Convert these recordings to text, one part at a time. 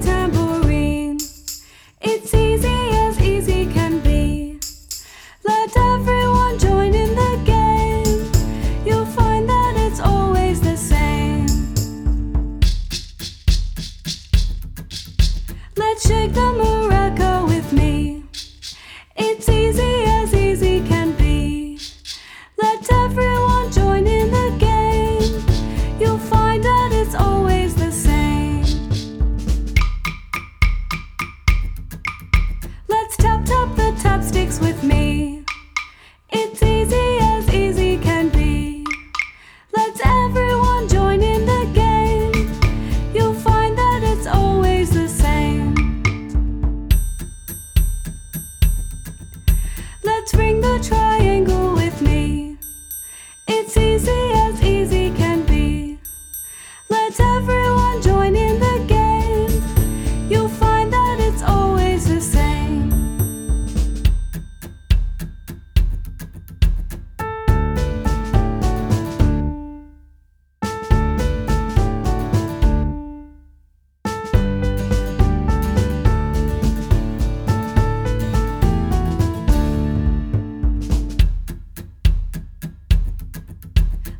tambourine. It's easy as easy can be. Let everyone join in the game. You'll find that it's always the same. Let's shake the moon. Let's tap tap the tap sticks with me. It's easy as easy can be. Let's everyone join in the game. You'll find that it's always the same. Let's ring the try.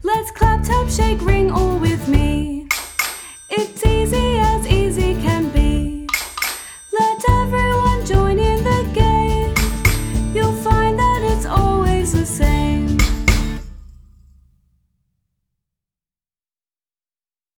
Let's clap, tap, shake, ring all with me.